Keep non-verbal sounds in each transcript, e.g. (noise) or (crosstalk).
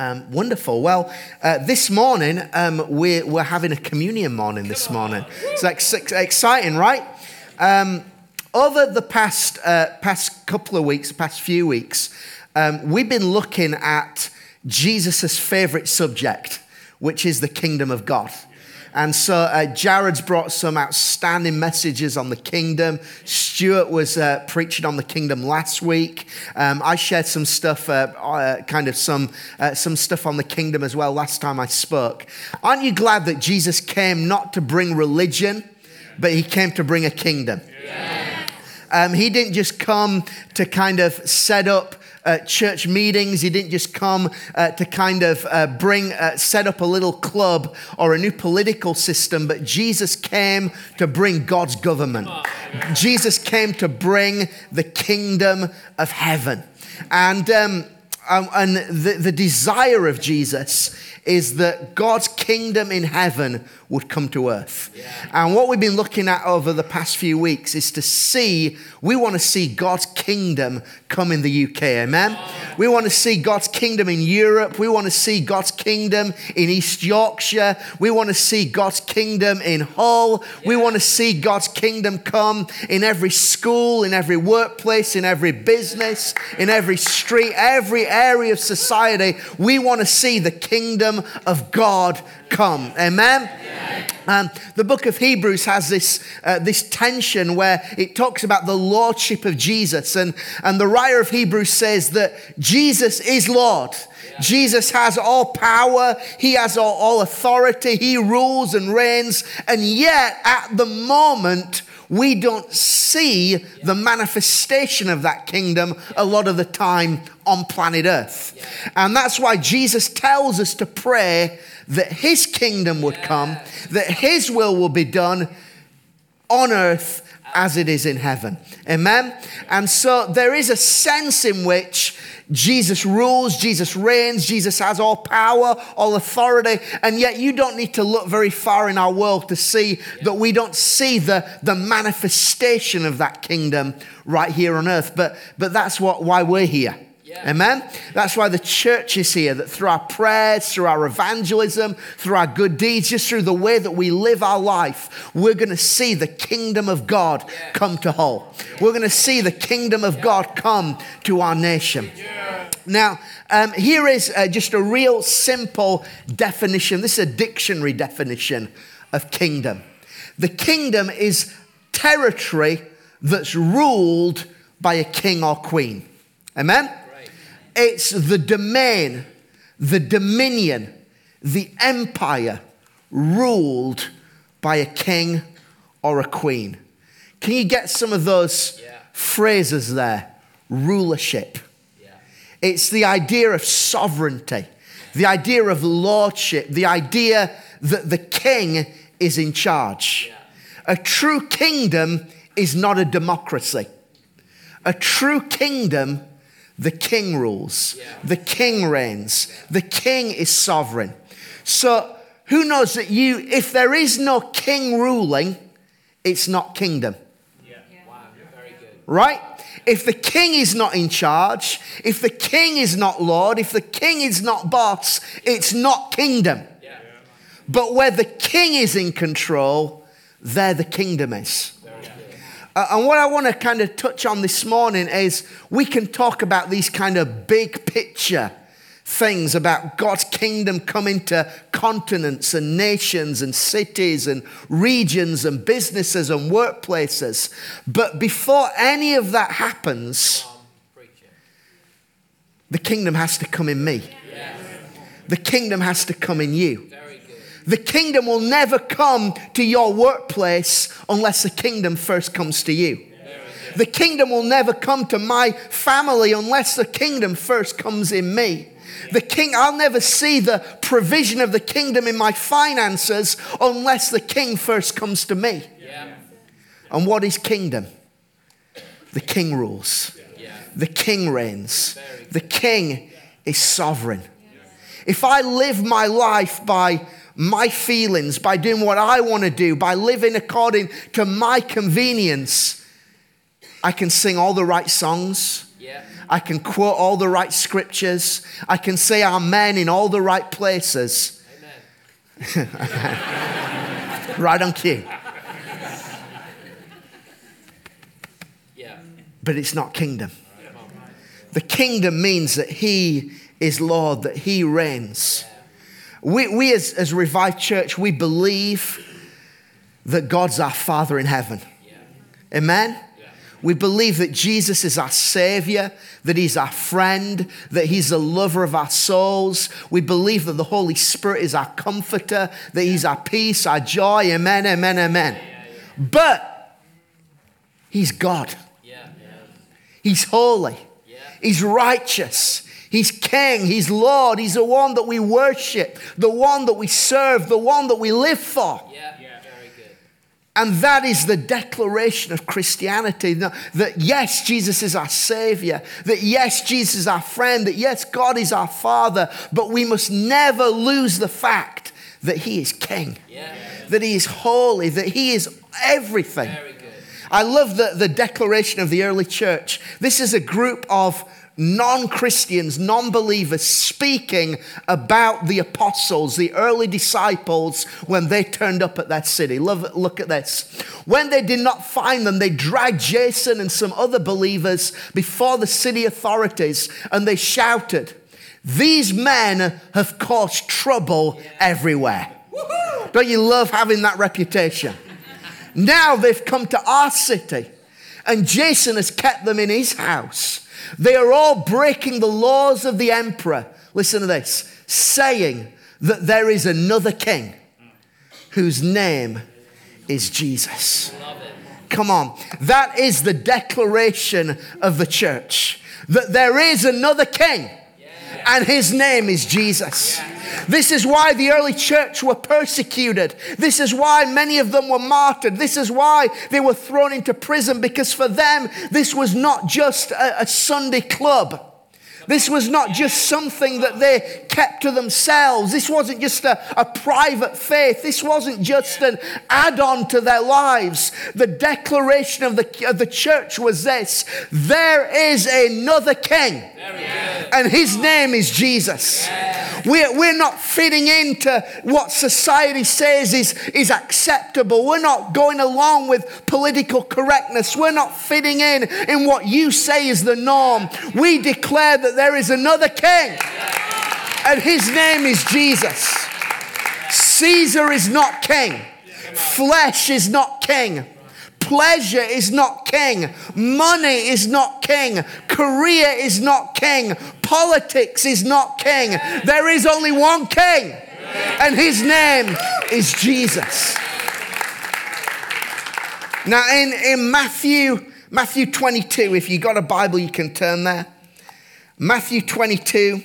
Um, wonderful. Well, uh, this morning um, we're, we're having a communion morning this morning. It's ex- exciting, right? Um, over the past, uh, past couple of weeks, past few weeks, um, we've been looking at Jesus' favorite subject, which is the kingdom of God. And so uh, Jared's brought some outstanding messages on the kingdom. Stuart was uh, preaching on the kingdom last week. Um, I shared some stuff, uh, uh kind of some, uh, some stuff on the kingdom as well last time I spoke. Aren't you glad that Jesus came not to bring religion, but he came to bring a kingdom? Yeah. Um, he didn't just come to kind of set up uh, church meetings. He didn't just come uh, to kind of uh, bring, uh, set up a little club or a new political system, but Jesus came to bring God's government. Jesus came to bring the kingdom of heaven. And, um, um, and the, the desire of Jesus is that God's kingdom in heaven would come to earth. Yeah. And what we've been looking at over the past few weeks is to see, we want to see God's kingdom come in the UK. Amen? We want to see God's kingdom in Europe. We want to see God's kingdom in East Yorkshire. We want to see God's kingdom in Hull. Yeah. We want to see God's kingdom come in every school, in every workplace, in every business, in every street, every area of society. We want to see the kingdom of God come. Amen? Um, the book of Hebrews has this, uh, this tension where it talks about the lordship of Jesus. And, and the writer of Hebrews says that Jesus is Lord. Yeah. Jesus has all power, He has all, all authority, He rules and reigns. And yet, at the moment, we don't see the manifestation of that kingdom a lot of the time on planet Earth. And that's why Jesus tells us to pray that his kingdom would come, that his will will be done on earth as it is in heaven. Amen? And so there is a sense in which Jesus rules, Jesus reigns, Jesus has all power, all authority, and yet you don't need to look very far in our world to see that we don't see the, the manifestation of that kingdom right here on earth. But, but that's what, why we're here. Yeah. Amen? That's why the church is here, that through our prayers, through our evangelism, through our good deeds, just through the way that we live our life, we're going to see the kingdom of God yeah. come to Hull. We're going to see the kingdom of God come to our nation. Now, um, here is uh, just a real simple definition. This is a dictionary definition of kingdom. The kingdom is territory that's ruled by a king or queen. Amen? It's the domain, the dominion, the empire ruled by a king or a queen. Can you get some of those yeah. phrases there? Rulership. Yeah. It's the idea of sovereignty, the idea of lordship, the idea that the king is in charge. Yeah. A true kingdom is not a democracy. A true kingdom the king rules, yeah. the king reigns, the king is sovereign. So, who knows that you, if there is no king ruling, it's not kingdom. Yeah. Wow. Very good. Right? If the king is not in charge, if the king is not Lord, if the king is not boss, it's not kingdom. Yeah. But where the king is in control, there the kingdom is. Uh, and what I want to kind of touch on this morning is we can talk about these kind of big picture things about God's kingdom coming to continents and nations and cities and regions and businesses and workplaces. But before any of that happens, the kingdom has to come in me. The kingdom has to come in you. The kingdom will never come to your workplace unless the kingdom first comes to you. The kingdom will never come to my family unless the kingdom first comes in me. The king, I'll never see the provision of the kingdom in my finances unless the king first comes to me. Yeah. And what is kingdom? The king rules, yeah. the king reigns, the king is sovereign. If I live my life by my feelings, by doing what I want to do, by living according to my convenience, I can sing all the right songs. Yeah. I can quote all the right scriptures. I can say amen in all the right places. (laughs) right on cue. Yeah. But it's not kingdom. The kingdom means that He is Lord, that He reigns. We, we as, as Revived Church, we believe that God's our Father in heaven. Amen? We believe that Jesus is our Savior, that He's our friend, that He's the lover of our souls. We believe that the Holy Spirit is our comforter, that He's our peace, our joy. Amen, amen, amen. But He's God, He's holy, He's righteous. He's King, He's Lord, He's the one that we worship, the one that we serve, the one that we live for. Yeah. Very good. And that is the declaration of Christianity that, that yes, Jesus is our Savior, that yes, Jesus is our friend, that yes, God is our Father, but we must never lose the fact that He is King, Yeah. that He is holy, that He is everything. Very good. I love the, the declaration of the early church. This is a group of non Christians, non believers speaking about the apostles, the early disciples, when they turned up at that city. Love, look at this. When they did not find them, they dragged Jason and some other believers before the city authorities and they shouted, These men have caused trouble everywhere. Don't you love having that reputation? Now they've come to our city, and Jason has kept them in his house. They are all breaking the laws of the emperor. Listen to this saying that there is another king whose name is Jesus. Come on. That is the declaration of the church that there is another king and his name is Jesus. This is why the early church were persecuted. This is why many of them were martyred. This is why they were thrown into prison because for them, this was not just a, a Sunday club. This was not just something that they kept to themselves. This wasn't just a, a private faith. This wasn't just an add on to their lives. The declaration of the, of the church was this there is another king, and his name is Jesus. We're, we're not fitting into what society says is, is acceptable. We're not going along with political correctness. We're not fitting in in what you say is the norm. We declare that there is another king, and his name is Jesus. Caesar is not king, flesh is not king. Pleasure is not king. Money is not king. Career is not king. Politics is not king. There is only one king, and his name is Jesus. Now, in, in Matthew, Matthew 22, if you've got a Bible, you can turn there. Matthew 22,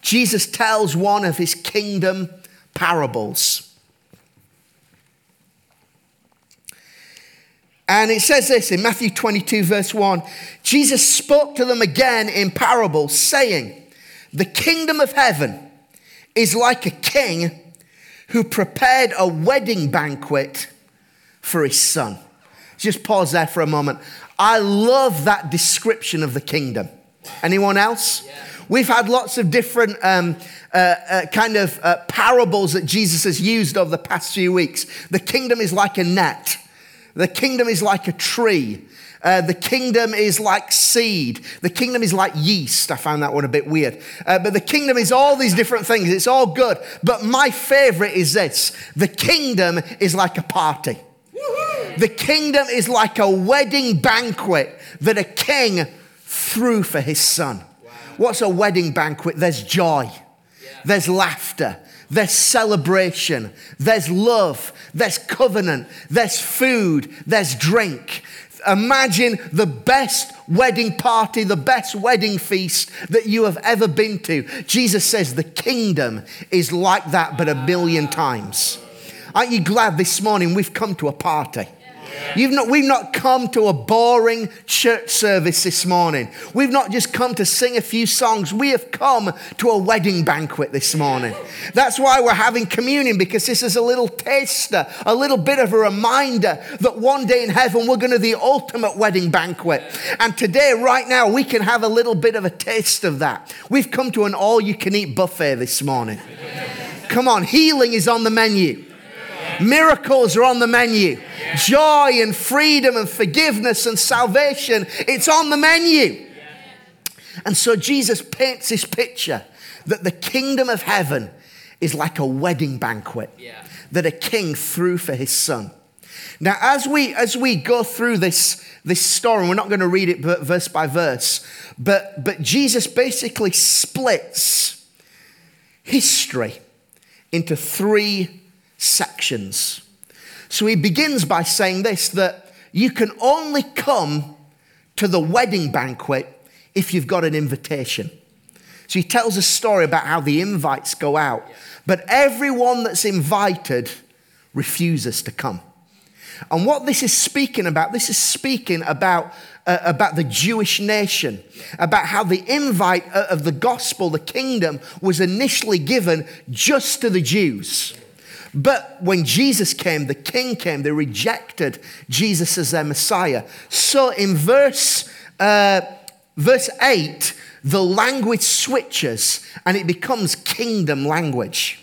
Jesus tells one of his kingdom parables. And it says this in Matthew 22, verse 1 Jesus spoke to them again in parables, saying, The kingdom of heaven is like a king who prepared a wedding banquet for his son. Just pause there for a moment. I love that description of the kingdom. Anyone else? We've had lots of different um, uh, uh, kind of uh, parables that Jesus has used over the past few weeks. The kingdom is like a net. The kingdom is like a tree. Uh, the kingdom is like seed. The kingdom is like yeast. I found that one a bit weird. Uh, but the kingdom is all these different things. It's all good. But my favorite is this the kingdom is like a party. The kingdom is like a wedding banquet that a king threw for his son. What's a wedding banquet? There's joy, there's laughter, there's celebration, there's love, there's covenant, there's food, there's drink. Imagine the best wedding party, the best wedding feast that you have ever been to. Jesus says the kingdom is like that, but a billion times. Aren't you glad this morning we've come to a party? You've not, we've not come to a boring church service this morning. We've not just come to sing a few songs. We have come to a wedding banquet this morning. That's why we're having communion because this is a little taster, a little bit of a reminder that one day in heaven we're going to the ultimate wedding banquet. And today, right now, we can have a little bit of a taste of that. We've come to an all you can eat buffet this morning. Come on, healing is on the menu. Miracles are on the menu. Joy and freedom and forgiveness and salvation, it's on the menu. And so Jesus paints this picture that the kingdom of heaven is like a wedding banquet Yeah. that a king threw for his son. Now, as we as we go through this this story, we're not going to read it verse by verse, but but Jesus basically splits history into three sections. So he begins by saying this that you can only come to the wedding banquet if you've got an invitation. So he tells a story about how the invites go out, but everyone that's invited refuses to come. And what this is speaking about, this is speaking about, uh, about the Jewish nation, about how the invite uh, of the gospel, the kingdom, was initially given just to the Jews. But when Jesus came, the king came, they rejected Jesus as their Messiah. So in verse, uh, verse 8, the language switches and it becomes kingdom language.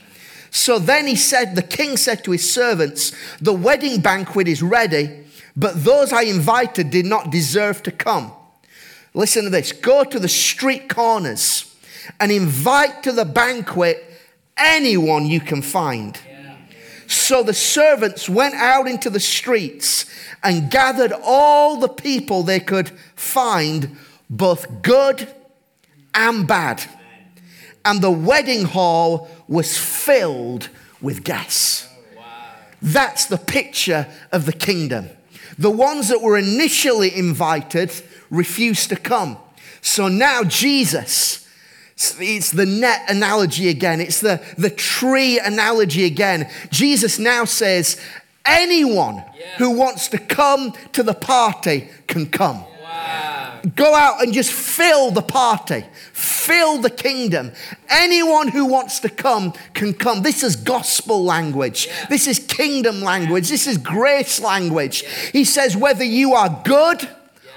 So then he said, the king said to his servants, The wedding banquet is ready, but those I invited did not deserve to come. Listen to this go to the street corners and invite to the banquet anyone you can find. So the servants went out into the streets and gathered all the people they could find, both good and bad. And the wedding hall was filled with guests. That's the picture of the kingdom. The ones that were initially invited refused to come. So now Jesus, it's the net analogy again, it's the, the tree analogy again. Jesus now says, anyone who wants to come to the party can come. Wow. Go out and just fill the party, fill the kingdom. Anyone who wants to come can come. This is gospel language. This is kingdom language. This is grace language. He says, whether you are good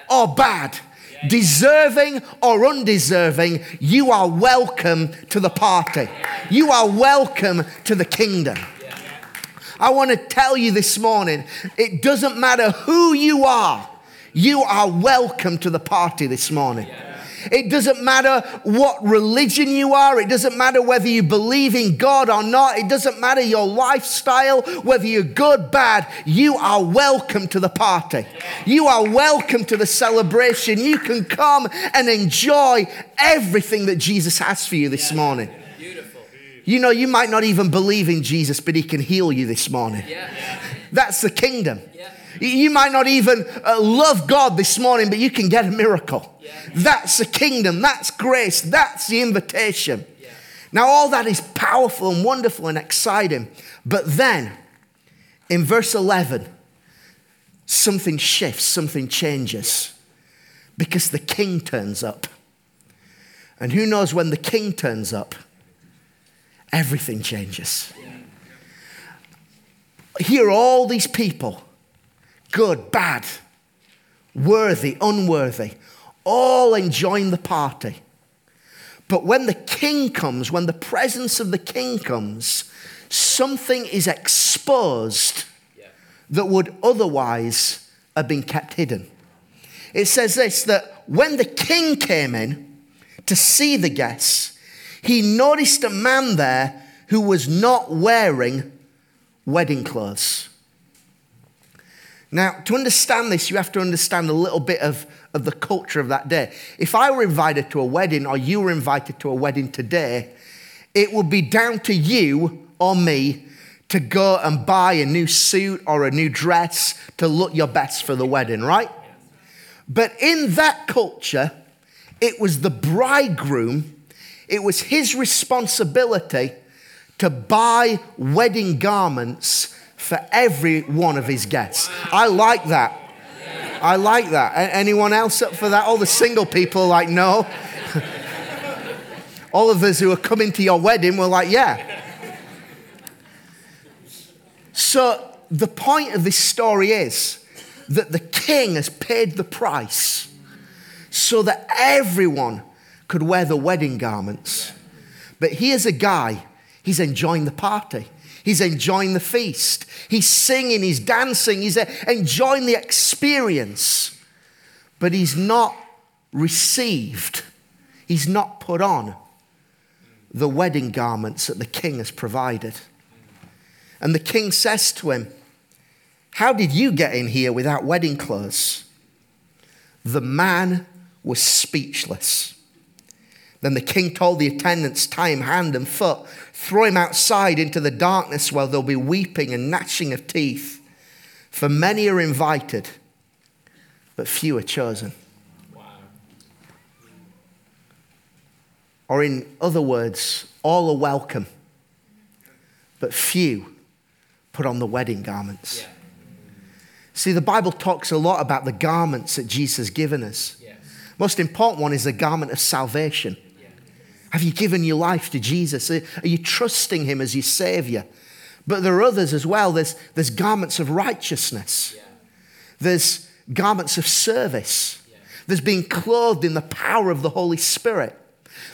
or bad, deserving or undeserving, you are welcome to the party. You are welcome to the kingdom. I want to tell you this morning it doesn't matter who you are, you are welcome to the party this morning. It doesn't matter what religion you are. It doesn't matter whether you believe in God or not. It doesn't matter your lifestyle, whether you're good, bad. You are welcome to the party. You are welcome to the celebration. You can come and enjoy everything that Jesus has for you this morning. Beautiful. You know, you might not even believe in Jesus, but he can heal you this morning. Yeah. That's the kingdom. Yeah. You- You might not even uh, love God this morning, but you can get a miracle. That's the kingdom. That's grace. That's the invitation. Now, all that is powerful and wonderful and exciting. But then, in verse 11, something shifts, something changes because the king turns up. And who knows when the king turns up, everything changes. Here are all these people good, bad, worthy, unworthy, all enjoying the party. But when the king comes, when the presence of the king comes, something is exposed that would otherwise have been kept hidden. It says this that when the king came in to see the guests, he noticed a man there who was not wearing wedding clothes. Now, to understand this, you have to understand a little bit of, of the culture of that day. If I were invited to a wedding or you were invited to a wedding today, it would be down to you or me to go and buy a new suit or a new dress to look your best for the wedding, right? But in that culture, it was the bridegroom, it was his responsibility to buy wedding garments for every one of his guests. I like that. I like that. Anyone else up for that? All the single people are like, no. (laughs) All of us who are coming to your wedding were like, yeah. So the point of this story is that the king has paid the price so that everyone could wear the wedding garments. But here's a guy, he's enjoying the party. He's enjoying the feast. He's singing, he's dancing, he's enjoying the experience. But he's not received, he's not put on the wedding garments that the king has provided. And the king says to him, How did you get in here without wedding clothes? The man was speechless. Then the king told the attendants, Tie him hand and foot, throw him outside into the darkness where there'll be weeping and gnashing of teeth. For many are invited, but few are chosen. Wow. Or, in other words, all are welcome, but few put on the wedding garments. Yeah. See, the Bible talks a lot about the garments that Jesus has given us. Yes. Most important one is the garment of salvation. Have you given your life to Jesus? Are are you trusting Him as your Savior? But there are others as well. There's, there's garments of righteousness, Yeah. there's garments of service, Yeah. there's being clothed in the power of the Holy Spirit.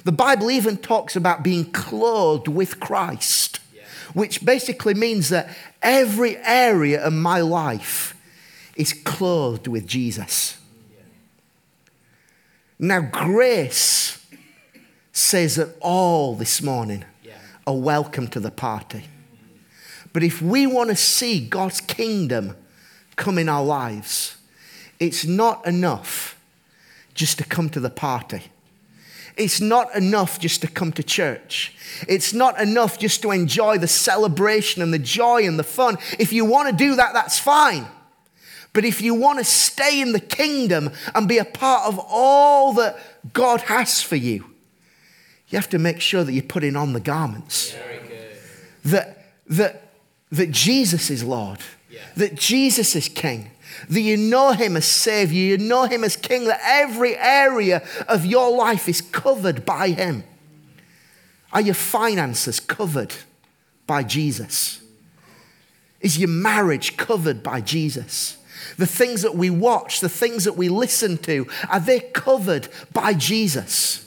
The Bible even talks about being clothed with Christ, Yeah. which basically means that every area of my life is clothed with Jesus. Now, grace says that all this morning Yeah. are welcome to the party. But if we want to see God's kingdom come in our lives, it's not enough just to come to the party. It's not enough just to come to church. It's not enough just to enjoy the celebration and the joy and the fun. If you want to do that, that's fine. But if you want to stay in the kingdom and be a part of all that God has for you, you have to make sure that you're putting on the garments that, that, that Jesus is Lord, Yeah. that Jesus is King, that you know Him as Savior, you know Him as King, that every area of your life is covered by Him. Are your finances covered by Jesus? Is your marriage covered by Jesus? The things that we watch, the things that we listen to, are they covered by Jesus?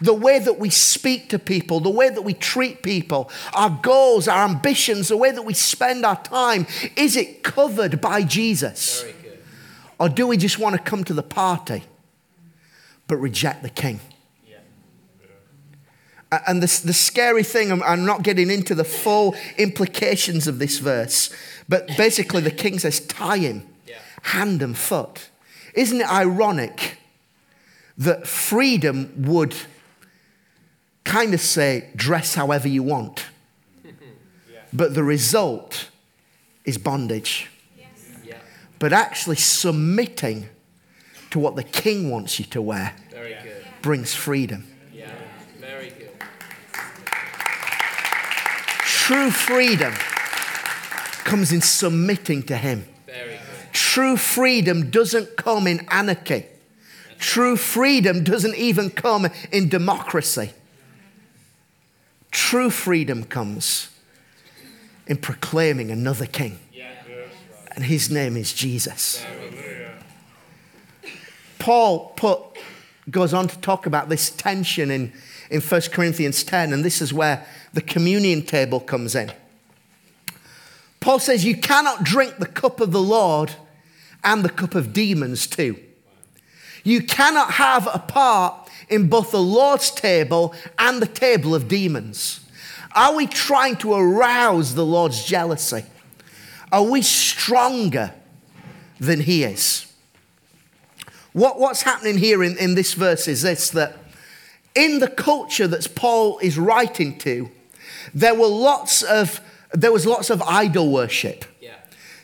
The way that we speak to people, the way that we treat people, our goals, our ambitions, the way that we spend our time, is it covered by Jesus? Very good. Or do we just want to come to the party but reject the king? Yeah. And the, the scary thing, I'm, I'm not getting into the full implications of this verse, but basically the king says, tie him Yeah. hand and foot. Isn't it ironic that freedom would kind of say, dress however you want? (laughs) But the result is bondage. Yeah. But actually, submitting to what the king wants you to wear brings freedom. Yeah. Very good. True freedom comes in submitting to him. True freedom doesn't come in anarchy. True freedom doesn't even come in democracy. True freedom comes in proclaiming another king. And his name is Jesus. Paul put, goes on to talk about this tension in, in 1 Corinthians 10, and this is where the communion table comes in. Paul says, You cannot drink the cup of the Lord and the cup of demons too. You cannot have a part in both the Lord's table and the table of demons. Are we trying to arouse the Lord's jealousy? Are we stronger than He is? What, what's happening here in, in this verse is this that in the culture that Paul is writing to, there were lots of there was lots of idol worship.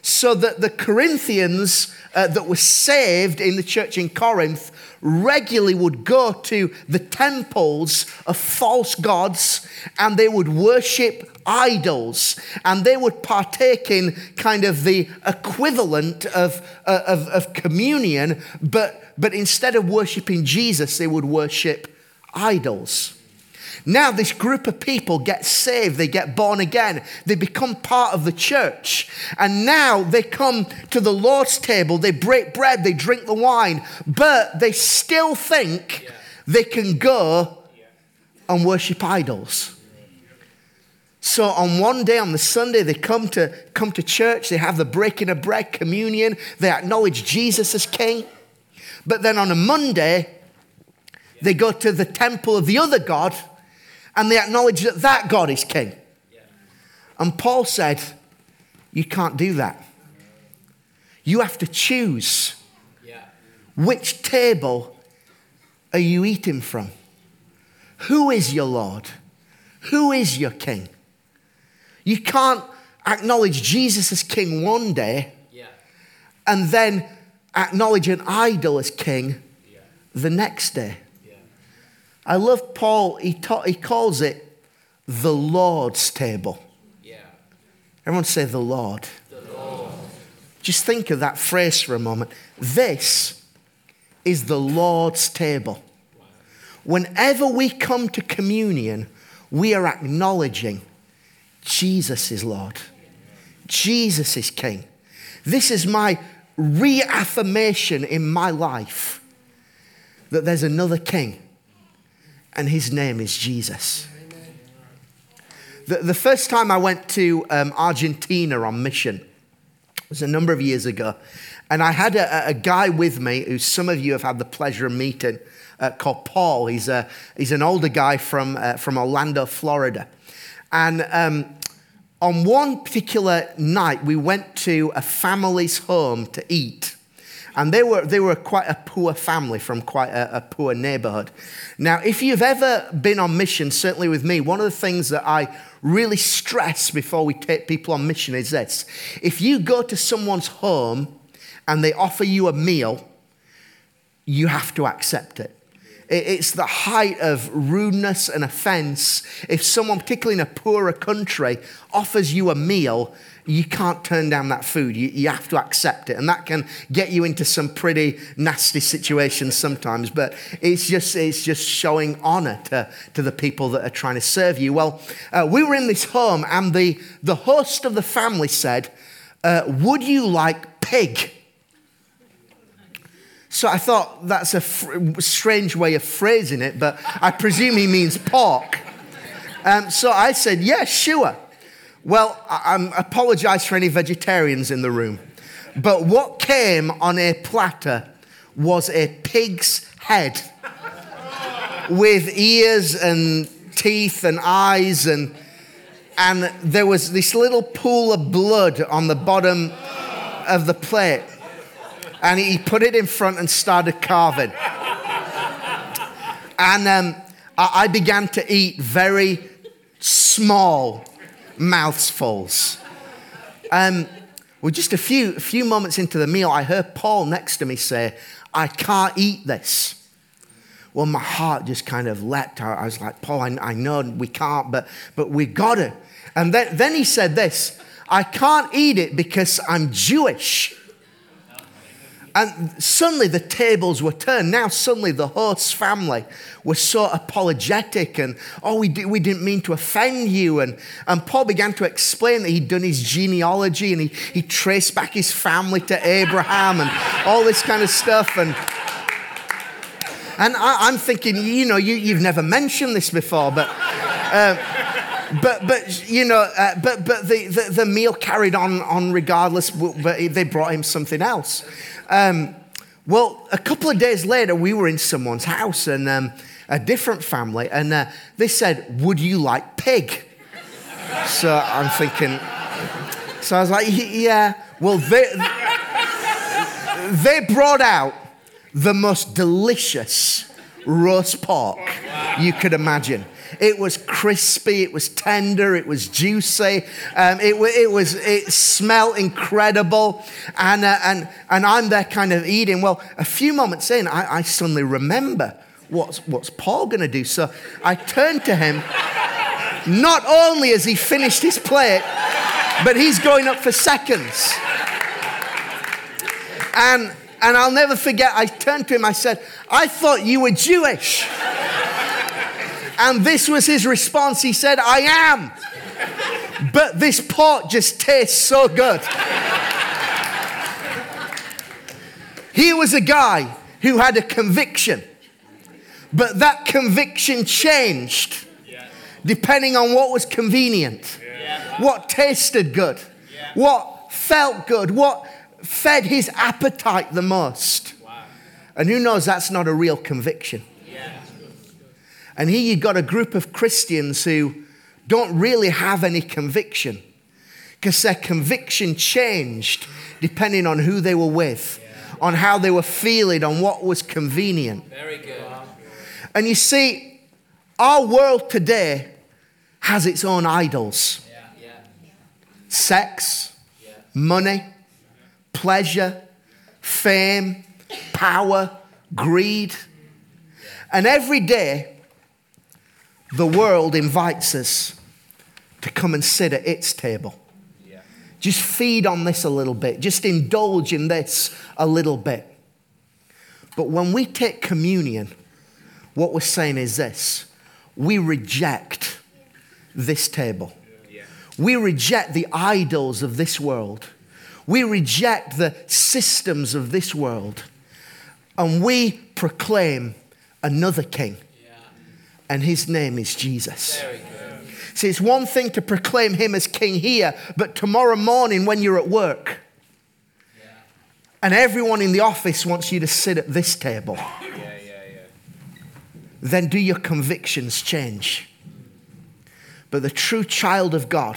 So that the Corinthians uh, that were saved in the church in Corinth regularly would go to the temples of false gods and they would worship idols. And they would partake in kind of the equivalent of, uh, of, of communion, but, but instead of worshiping Jesus, they would worship idols. Now, this group of people get saved, they get born again, they become part of the church. And now they come to the Lord's table, they break bread, they drink the wine, but they still think yeah. they can go and worship idols. So on one day, on the Sunday, they come to, come to church, they have the breaking of bread, communion, they acknowledge Jesus as king. But then on a Monday, they go to the temple of the other God and they acknowledge that that God is king. And Paul said, You can't do that. You have to choose which table are you eating from? Who is your Lord? Who is your king? You can't acknowledge Jesus as king one day and then acknowledge an idol as king the next day. I love Paul, he, ta- he calls it the Lord's table. Yeah. Everyone say the Lord. the Lord. Just think of that phrase for a moment. This is the Lord's table. Whenever we come to communion, we are acknowledging Jesus is Lord, Jesus is King. This is my reaffirmation in my life that there's another King and his name is Jesus. The, the first time I went to um, Argentina on mission was a number of years ago, and I had a, a, guy with me who some of you have had the pleasure of meeting uh, called Paul. He's, a, he's an older guy from, uh, from Orlando, Florida. And um, on one particular night, we went to a family's home to eat. And they were, they were quite a poor family from quite a, a poor neighborhood. Now, if you've ever been on mission, certainly with me, one of the things that I really stress before we take people on mission is this. If you go to someone's home and they offer you a meal, you have to accept it. It's the height of rudeness and offense if someone, particularly in a poorer country, offers you a meal you can't turn down that food. You, you have to accept it. And that can get you into some pretty nasty situations sometimes. But it's just, it's just showing honor to, to the people that are trying to serve you. Well, uh, we were in this home, and the, the host of the family said, uh, Would you like pig? So I thought that's a fr- strange way of phrasing it, but I presume he means pork. Um, so I said, Yes, yeah, sure. Well, I apologize for any vegetarians in the room. But what came on a platter was a pig's head with ears and teeth and eyes and and there was this little pool of blood on the bottom of the plate. And he put it in front and started carving. And um, I began to eat very small mouthfuls. Um, well, just a few, a few moments into the meal, I heard Paul next to me say, I can't eat this. Well, my heart just kind of leapt. I was like, Paul, I, I know we can't, but, but we got to. And then, then he said this I can't eat it because I'm Jewish. And suddenly the tables were turned. Now, suddenly the host's family was so apologetic and, oh, we, did, we didn't mean to offend you. And, and Paul began to explain that he'd done his genealogy and he, he traced back his family to Abraham and all this kind of stuff. And, and I, am thinking, you know, you, you've never mentioned this before, but. Uh, but but you know, uh, but but the, the, the meal carried on on regardless. But they brought him something else. Um, well, a couple of days later, we were in someone's house and um, a different family, and uh, they said, Would you like pig? so I'm thinking, so I was like, Yeah. Well, they, they brought out the most delicious roast pork you could imagine. It was crispy, it was tender, it was juicy, um, it, it, was, it smelled incredible. And, uh, and, and I'm there kind of eating. Well, a few moments in, I, I suddenly remember what's, what's Paul going to do? So I turned to him Not only has he finished his plate, but he's going up for seconds. And, and I'll never forget, I turned to him, I said, I thought you were Jewish. And this was his response. He said, I am. But this pot just tastes so good. He was a guy who had a conviction, but that conviction changed depending on what was convenient, what tasted good, what felt good, what fed his appetite the most. And who knows, that's not a real conviction. And here you've got a group of Christians who don't really have any conviction because their conviction changed depending on who they were with, on how they were feeling, on what was convenient. Very good. And you see, our world today has its own idols Yeah. Yeah. sex, Yeah. money, pleasure, fame, power, greed. And every day, the world invites us to come and sit at its table. Yeah. Just feed on this a little bit, just indulge in this a little bit. But when we take communion, what we're saying is this we reject this table. Yeah. We reject the idols of this world. We reject the systems of this world. And we proclaim another king. And his name is Jesus. See, it's one thing to proclaim him as king here, but tomorrow morning when you're at work Yeah. and everyone in the office wants you to sit at this table, Yeah. Yeah. Yeah. then do your convictions change? But the true child of God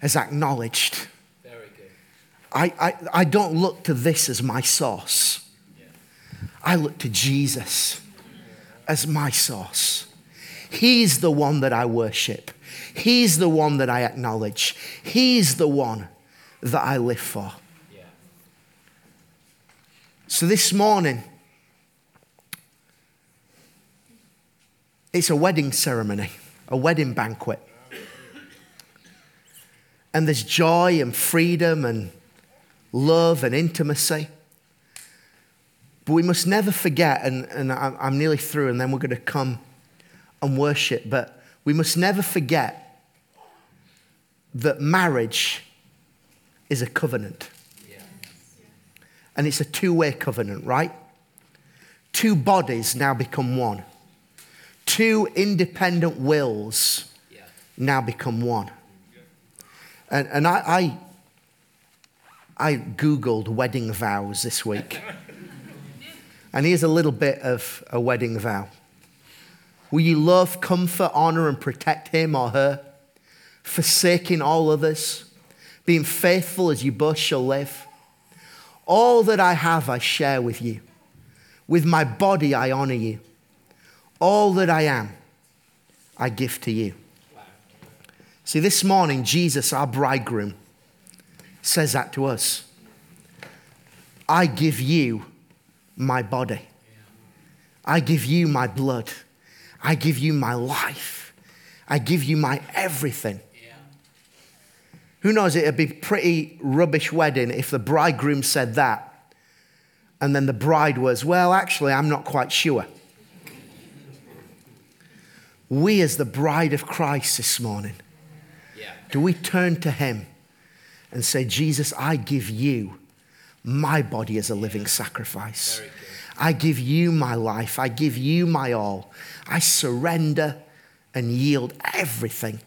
has acknowledged Very good. I, I, I don't look to this as my source. I look to Jesus as my source. He's the one that I worship. He's the one that I acknowledge. He's the one that I live for. Yeah. So this morning, it's a wedding ceremony, a wedding banquet. And there's joy and freedom and love and intimacy. But we must never forget, and, and I'm nearly through, and then we're going to come and worship, but we must never forget that marriage is a covenant. And it's a two way covenant, right? Two bodies now become one. Two independent wills now become one. And, and I, I, I Googled wedding vows this week. (laughs) and here's a little bit of a wedding vow Will you love, comfort, honor, and protect him or her, forsaking all others, being faithful as you both shall live? All that I have, I share with you. With my body, I honor you. All that I am, I give to you. See, this morning, Jesus, our bridegroom, says that to us I give you my body, I give you my blood, I give you my life, I give you my everything. Yeah. Who knows, it'd be pretty rubbish wedding if the bridegroom said that and then the bride was, well, actually, I'm not quite sure. We, as the bride of Christ this morning, Yeah. do we turn to Him and say, Jesus, I give you my body as a living sacrifice? I give you my life. I give you my all. I surrender and yield everything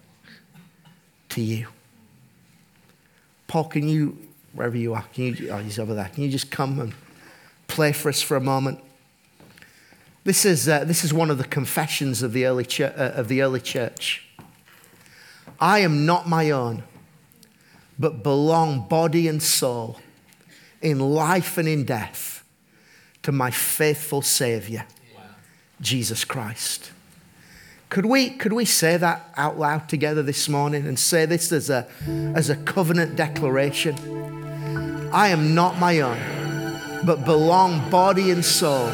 to you. Paul, can you, wherever you are, can you, oh, he's over there. Can you just come and play for us for a moment? This is, uh, this is one of the confessions of the, early church, uh, of the early church. I am not my own, but belong body and soul, in life and in death, to my faithful Savior, Wow. Jesus Christ. Could we, could we say that out loud together this morning and say this as a, as a covenant declaration? I am not my own, but belong body and soul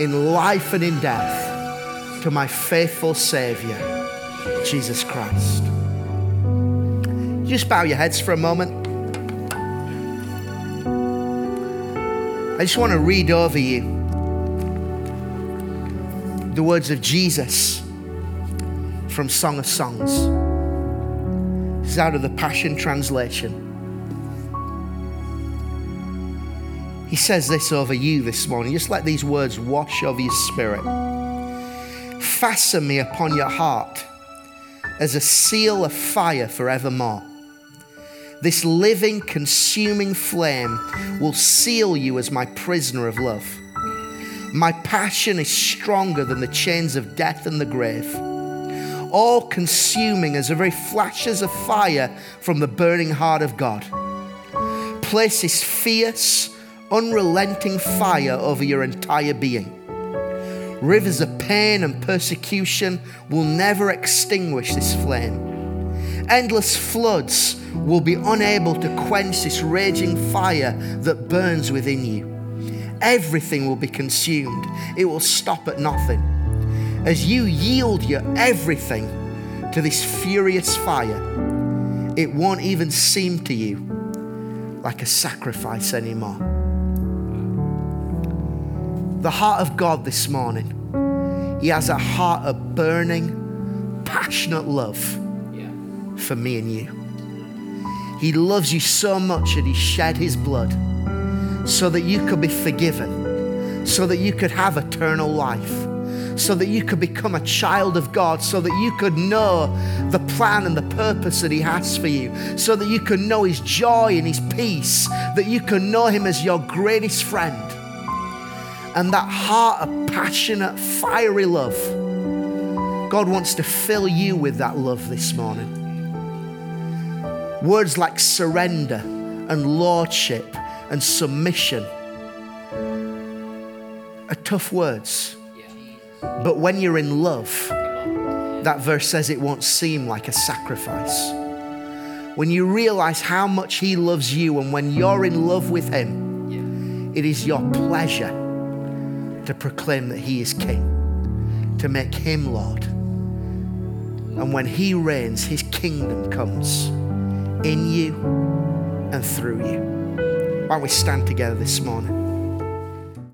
in life and in death to my faithful Savior, Jesus Christ. Just bow your heads for a moment. I just want to read over you the words of Jesus from Song of Songs. This is out of the Passion Translation. He says this over you this morning. Just let these words wash over your spirit. Fasten me upon your heart as a seal of fire forevermore. This living, consuming flame will seal you as my prisoner of love. My passion is stronger than the chains of death and the grave. All consuming as the very flashes of fire from the burning heart of God. Place His fierce, unrelenting fire over your entire being. Rivers of pain and persecution will never extinguish this flame. Endless floods will be unable to quench this raging fire that burns within you. Everything will be consumed, it will stop at nothing. As you yield your everything to this furious fire, it won't even seem to you like a sacrifice anymore. The heart of God this morning, He has a heart of burning, passionate love. For me and you. He loves you so much that He shed His blood so that you could be forgiven, so that you could have eternal life, so that you could become a child of God, so that you could know the plan and the purpose that He has for you, so that you could know His joy and His peace, that you can know Him as your greatest friend. And that heart of passionate, fiery love, God wants to fill you with that love this morning. Words like surrender and lordship and submission are tough words. But when you're in love, that verse says it won't seem like a sacrifice. When you realize how much He loves you and when you're in love with Him, it is your pleasure to proclaim that He is King, to make Him Lord. And when He reigns, His kingdom comes in you and through you. Why don't we stand together this morning?